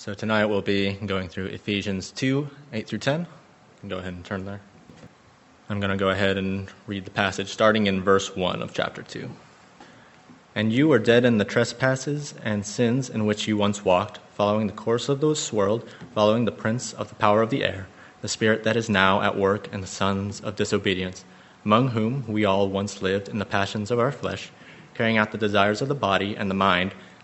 So tonight we'll be going through Ephesians 2 8 through 10. You can go ahead and turn there. I'm going to go ahead and read the passage starting in verse 1 of chapter 2. And you were dead in the trespasses and sins in which you once walked, following the course of this world, following the prince of the power of the air, the spirit that is now at work in the sons of disobedience, among whom we all once lived in the passions of our flesh, carrying out the desires of the body and the mind,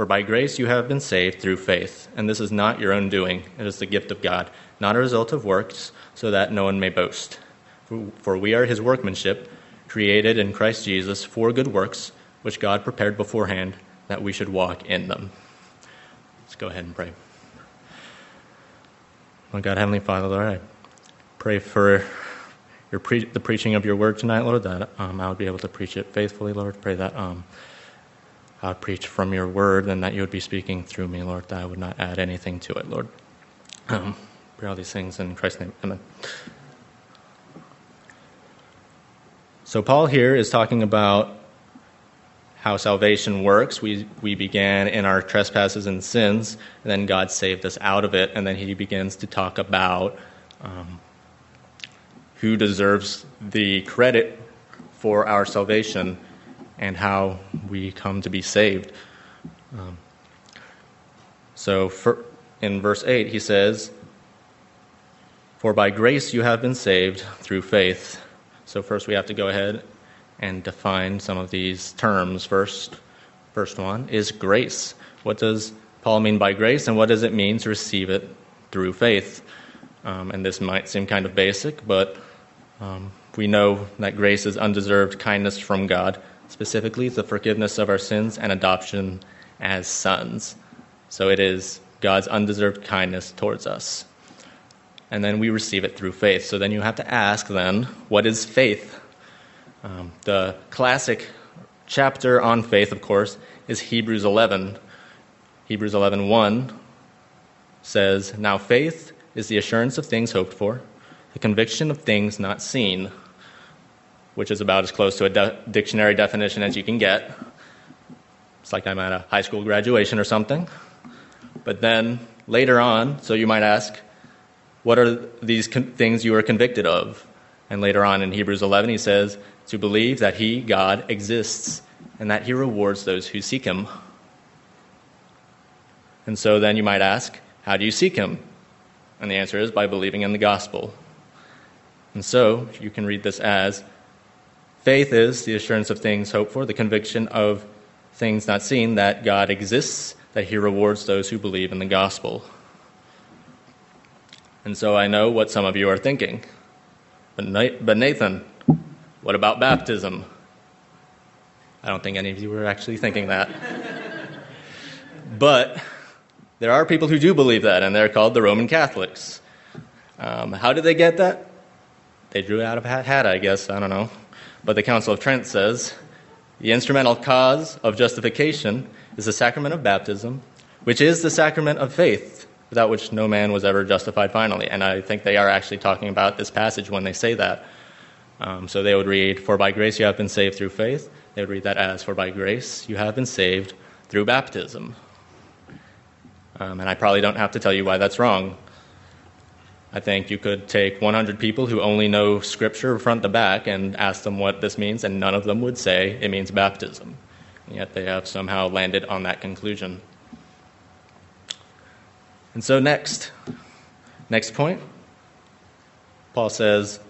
For by grace you have been saved through faith, and this is not your own doing, it is the gift of God, not a result of works, so that no one may boast. For we are his workmanship, created in Christ Jesus for good works, which God prepared beforehand that we should walk in them. Let's go ahead and pray. Lord God, Heavenly Father, Lord, I pray for your pre- the preaching of your word tonight, Lord, that um, I would be able to preach it faithfully, Lord. Pray that um, Would preach from your word and that you would be speaking through me, Lord, that I would not add anything to it, Lord. Um, pray all these things in Christ's name. Amen. So, Paul here is talking about how salvation works. We, we began in our trespasses and sins, and then God saved us out of it, and then he begins to talk about um, who deserves the credit for our salvation and how we come to be saved. Um, so, for, in verse 8, he says, For by grace you have been saved through faith. So, first we have to go ahead and define some of these terms. First, first one is grace. What does Paul mean by grace, and what does it mean to receive it through faith? Um, and this might seem kind of basic, but um, we know that grace is undeserved kindness from God, specifically the forgiveness of our sins and adoption as sons. So it is God's undeserved kindness towards us. And then we receive it through faith. So then you have to ask, then, what is faith? Um, the classic chapter on faith, of course, is Hebrews 11. Hebrews 11 1 says, Now faith is the assurance of things hoped for, the conviction of things not seen, which is about as close to a de- dictionary definition as you can get. It's like I'm at a high school graduation or something. But then later on, so you might ask, what are these con- things you are convicted of? And later on in Hebrews 11, he says, to believe that He, God, exists and that He rewards those who seek Him. And so then you might ask, how do you seek Him? And the answer is by believing in the gospel. And so you can read this as faith is the assurance of things hoped for, the conviction of things not seen, that God exists, that He rewards those who believe in the gospel. And so I know what some of you are thinking. But Nathan, what about baptism? I don't think any of you were actually thinking that. but there are people who do believe that, and they're called the Roman Catholics. Um, how did they get that? They drew it out of a hat, I guess. I don't know. But the Council of Trent says the instrumental cause of justification is the sacrament of baptism, which is the sacrament of faith, without which no man was ever justified finally. And I think they are actually talking about this passage when they say that. Um, so they would read, For by grace you have been saved through faith. They would read that as, For by grace you have been saved through baptism. Um, and I probably don't have to tell you why that's wrong. I think you could take 100 people who only know Scripture front to back and ask them what this means, and none of them would say it means baptism. And yet they have somehow landed on that conclusion. And so, next, next point, Paul says,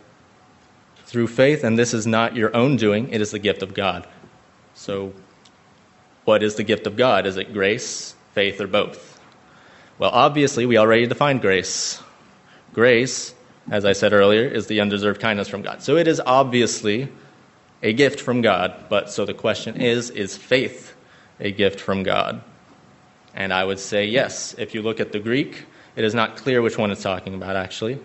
through faith, and this is not your own doing, it is the gift of God. So, what is the gift of God? Is it grace, faith, or both? Well, obviously, we already defined grace. Grace, as I said earlier, is the undeserved kindness from God. So, it is obviously a gift from God. But so the question is is faith a gift from God? And I would say yes. If you look at the Greek, it is not clear which one it's talking about, actually.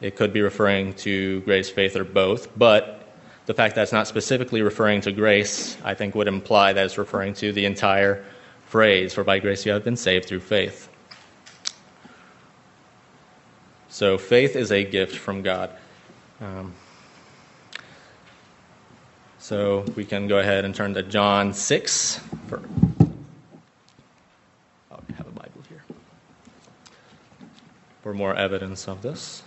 It could be referring to grace, faith, or both, but the fact that it's not specifically referring to grace, I think, would imply that it's referring to the entire phrase, for by grace you have been saved through faith. So faith is a gift from God. Um, so we can go ahead and turn to John 6. For, I'll have a Bible here for more evidence of this.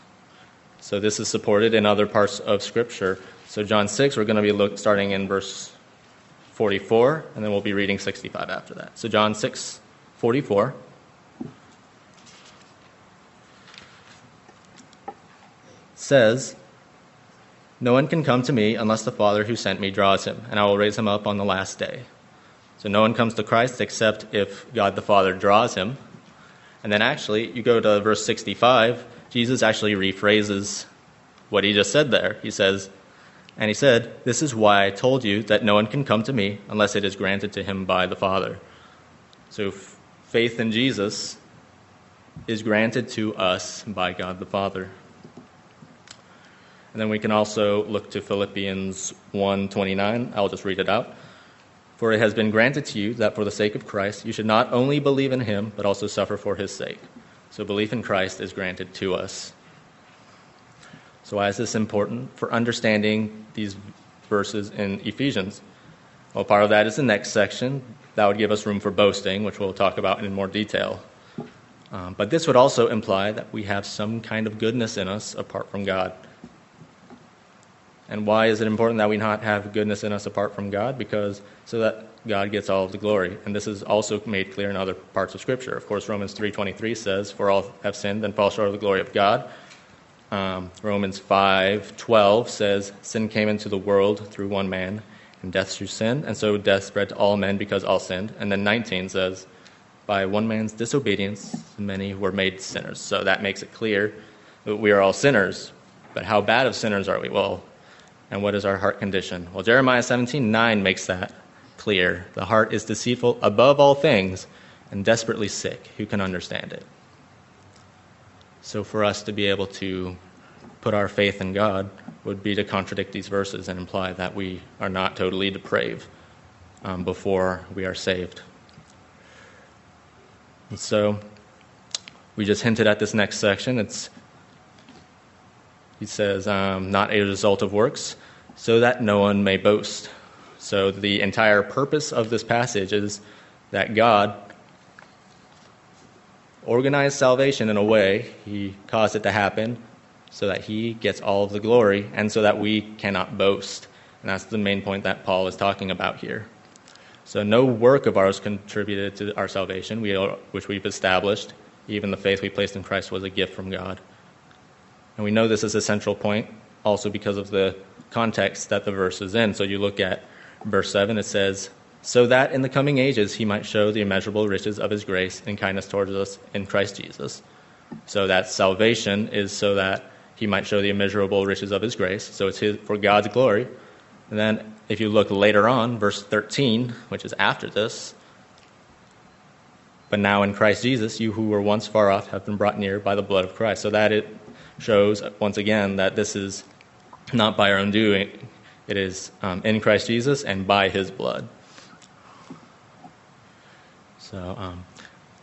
So this is supported in other parts of Scripture. So John 6, we're going to be look, starting in verse 44, and then we'll be reading 65 after that. So John 6, 44. Says, No one can come to me unless the Father who sent me draws him, and I will raise him up on the last day. So no one comes to Christ except if God the Father draws him. And then actually, you go to verse 65, Jesus actually rephrases what he just said there. He says, And he said, This is why I told you that no one can come to me unless it is granted to him by the Father. So faith in Jesus is granted to us by God the Father. And then we can also look to Philippians 1:29. I'll just read it out. For it has been granted to you that for the sake of Christ you should not only believe in him but also suffer for his sake. So belief in Christ is granted to us. So why is this important for understanding these verses in Ephesians? Well, part of that is the next section. That would give us room for boasting, which we'll talk about in more detail. Um, but this would also imply that we have some kind of goodness in us apart from God. And why is it important that we not have goodness in us apart from God? Because so that God gets all of the glory. And this is also made clear in other parts of Scripture. Of course, Romans 3.23 says, For all have sinned and fall short of the glory of God. Um, Romans 5.12 says, Sin came into the world through one man, and death through sin. And so death spread to all men because all sinned. And then 19 says, By one man's disobedience, many were made sinners. So that makes it clear that we are all sinners. But how bad of sinners are we? Well, and what is our heart condition? Well, Jeremiah 17 9 makes that clear. The heart is deceitful above all things and desperately sick. Who can understand it? So, for us to be able to put our faith in God would be to contradict these verses and imply that we are not totally depraved um, before we are saved. And so, we just hinted at this next section. It's he says, um, not a result of works, so that no one may boast. So the entire purpose of this passage is that God organized salvation in a way, He caused it to happen so that He gets all of the glory and so that we cannot boast. And that's the main point that Paul is talking about here. So no work of ours contributed to our salvation, which we've established. Even the faith we placed in Christ was a gift from God. And we know this is a central point also because of the context that the verse is in. So you look at verse 7, it says, So that in the coming ages he might show the immeasurable riches of his grace and kindness towards us in Christ Jesus. So that salvation is so that he might show the immeasurable riches of his grace. So it's his, for God's glory. And then if you look later on, verse 13, which is after this, but now in Christ Jesus, you who were once far off have been brought near by the blood of Christ. So that it shows once again that this is not by our own doing, it is um, in Christ Jesus and by his blood. So, um,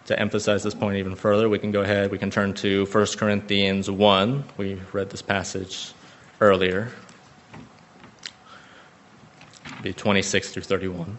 to emphasize this point even further, we can go ahead, we can turn to 1 Corinthians 1. We read this passage earlier. It'll be 26 through 31.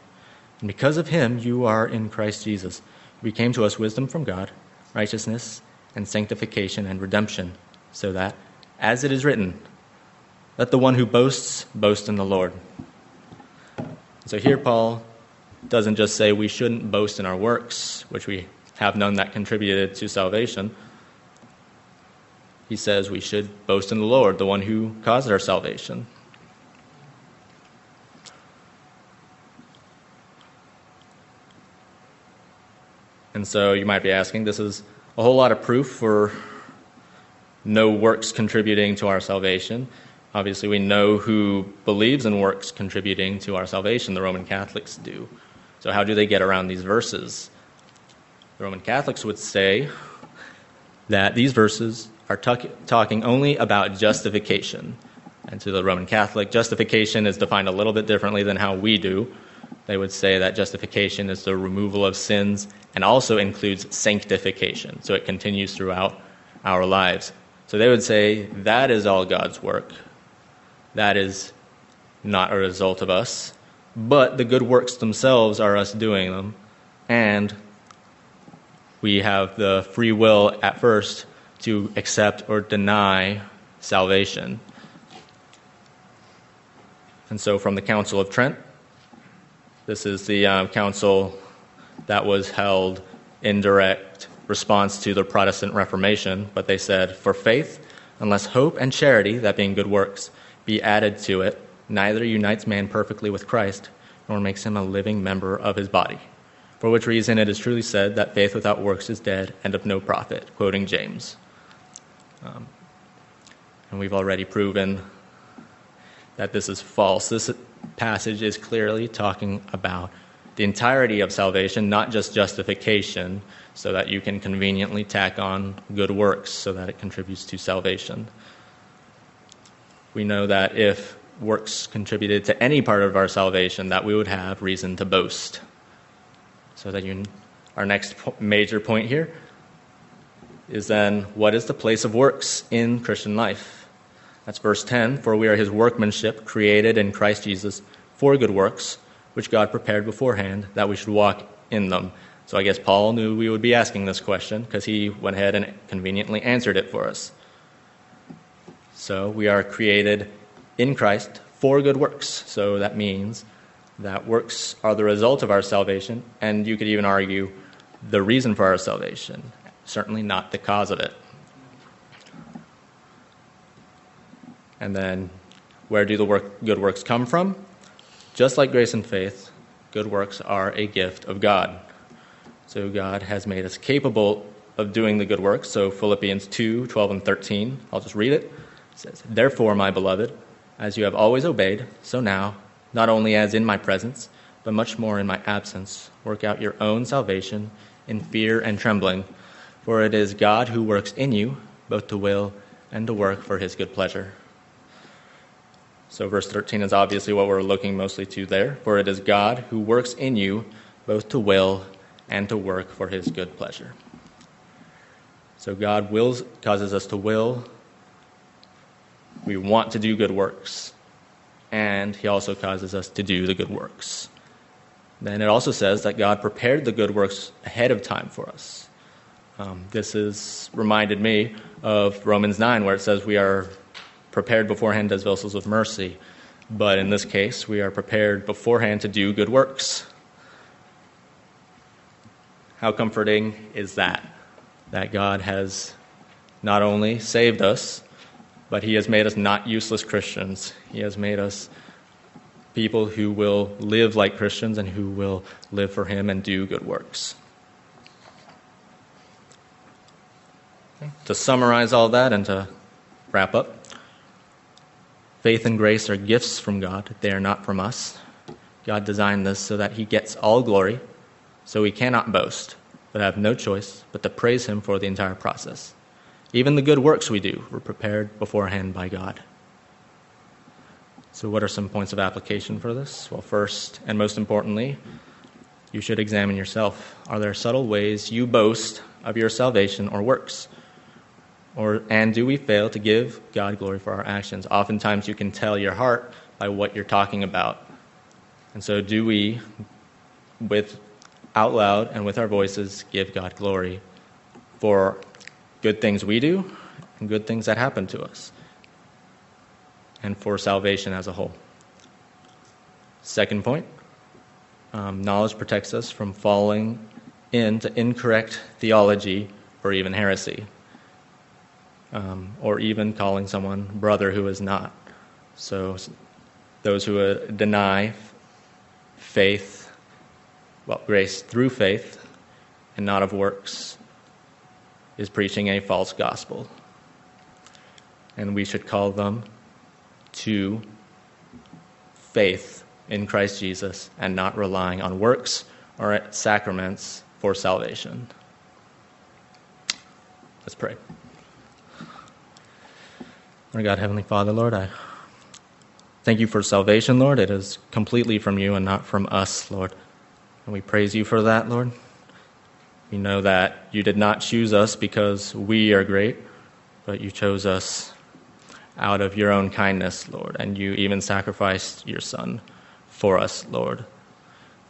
And because of him, you are in Christ Jesus. We came to us wisdom from God, righteousness and sanctification and redemption, so that, as it is written, let the one who boasts boast in the Lord. So here Paul doesn't just say we shouldn't boast in our works, which we have none that contributed to salvation. He says we should boast in the Lord, the one who caused our salvation. And so you might be asking, this is a whole lot of proof for no works contributing to our salvation. Obviously, we know who believes in works contributing to our salvation. The Roman Catholics do. So, how do they get around these verses? The Roman Catholics would say that these verses are talk- talking only about justification. And to the Roman Catholic, justification is defined a little bit differently than how we do. They would say that justification is the removal of sins and also includes sanctification. So it continues throughout our lives. So they would say that is all God's work. That is not a result of us. But the good works themselves are us doing them. And we have the free will at first to accept or deny salvation. And so, from the Council of Trent, this is the um, council that was held in direct response to the Protestant Reformation, but they said, For faith, unless hope and charity, that being good works, be added to it, neither unites man perfectly with Christ, nor makes him a living member of his body. For which reason it is truly said that faith without works is dead and of no profit, quoting James. Um, and we've already proven that this is false. This passage is clearly talking about the entirety of salvation, not just justification, so that you can conveniently tack on good works so that it contributes to salvation. We know that if works contributed to any part of our salvation, that we would have reason to boast. So that you, our next major point here is then what is the place of works in Christian life? That's verse 10 For we are his workmanship, created in Christ Jesus for good works, which God prepared beforehand that we should walk in them. So I guess Paul knew we would be asking this question because he went ahead and conveniently answered it for us. So we are created in Christ for good works. So that means that works are the result of our salvation, and you could even argue the reason for our salvation, certainly not the cause of it. And then, where do the work, good works come from? Just like grace and faith, good works are a gift of God. So God has made us capable of doing the good works. So Philippians 2 12 and 13, I'll just read it. It says, Therefore, my beloved, as you have always obeyed, so now, not only as in my presence, but much more in my absence, work out your own salvation in fear and trembling. For it is God who works in you, both to will and to work for his good pleasure. So, verse 13 is obviously what we're looking mostly to there. For it is God who works in you, both to will and to work for his good pleasure. So God wills, causes us to will. We want to do good works. And he also causes us to do the good works. Then it also says that God prepared the good works ahead of time for us. Um, this is reminded me of Romans 9, where it says we are prepared beforehand as vessels of mercy. But in this case, we are prepared beforehand to do good works. How comforting is that? That God has not only saved us, but He has made us not useless Christians. He has made us people who will live like Christians and who will live for Him and do good works. To summarize all that and to wrap up, faith and grace are gifts from God, they are not from us. God designed this so that He gets all glory so we cannot boast, but have no choice but to praise him for the entire process. Even the good works we do were prepared beforehand by God. So, what are some points of application for this? Well, first and most importantly, you should examine yourself. Are there subtle ways you boast of your salvation or works? Or, and do we fail to give God glory for our actions? Oftentimes, you can tell your heart by what you're talking about. And so, do we, with out loud and with our voices give God glory for good things we do and good things that happen to us, and for salvation as a whole. Second point Um, knowledge protects us from falling into incorrect theology or even heresy, um, or even calling someone brother who is not. So, those who uh, deny faith, well, grace through faith and not of works, is preaching a false gospel. And we should call them to faith in Christ Jesus and not relying on works or sacraments for salvation. Let's pray. Lord God, Heavenly Father, Lord, I thank you for salvation, Lord. It is completely from you and not from us, Lord. And we praise you for that, Lord. We know that you did not choose us because we are great, but you chose us out of your own kindness, Lord, and you even sacrificed your Son for us, Lord.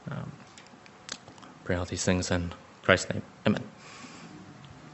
Um, pray all these things in Christ's name. Amen.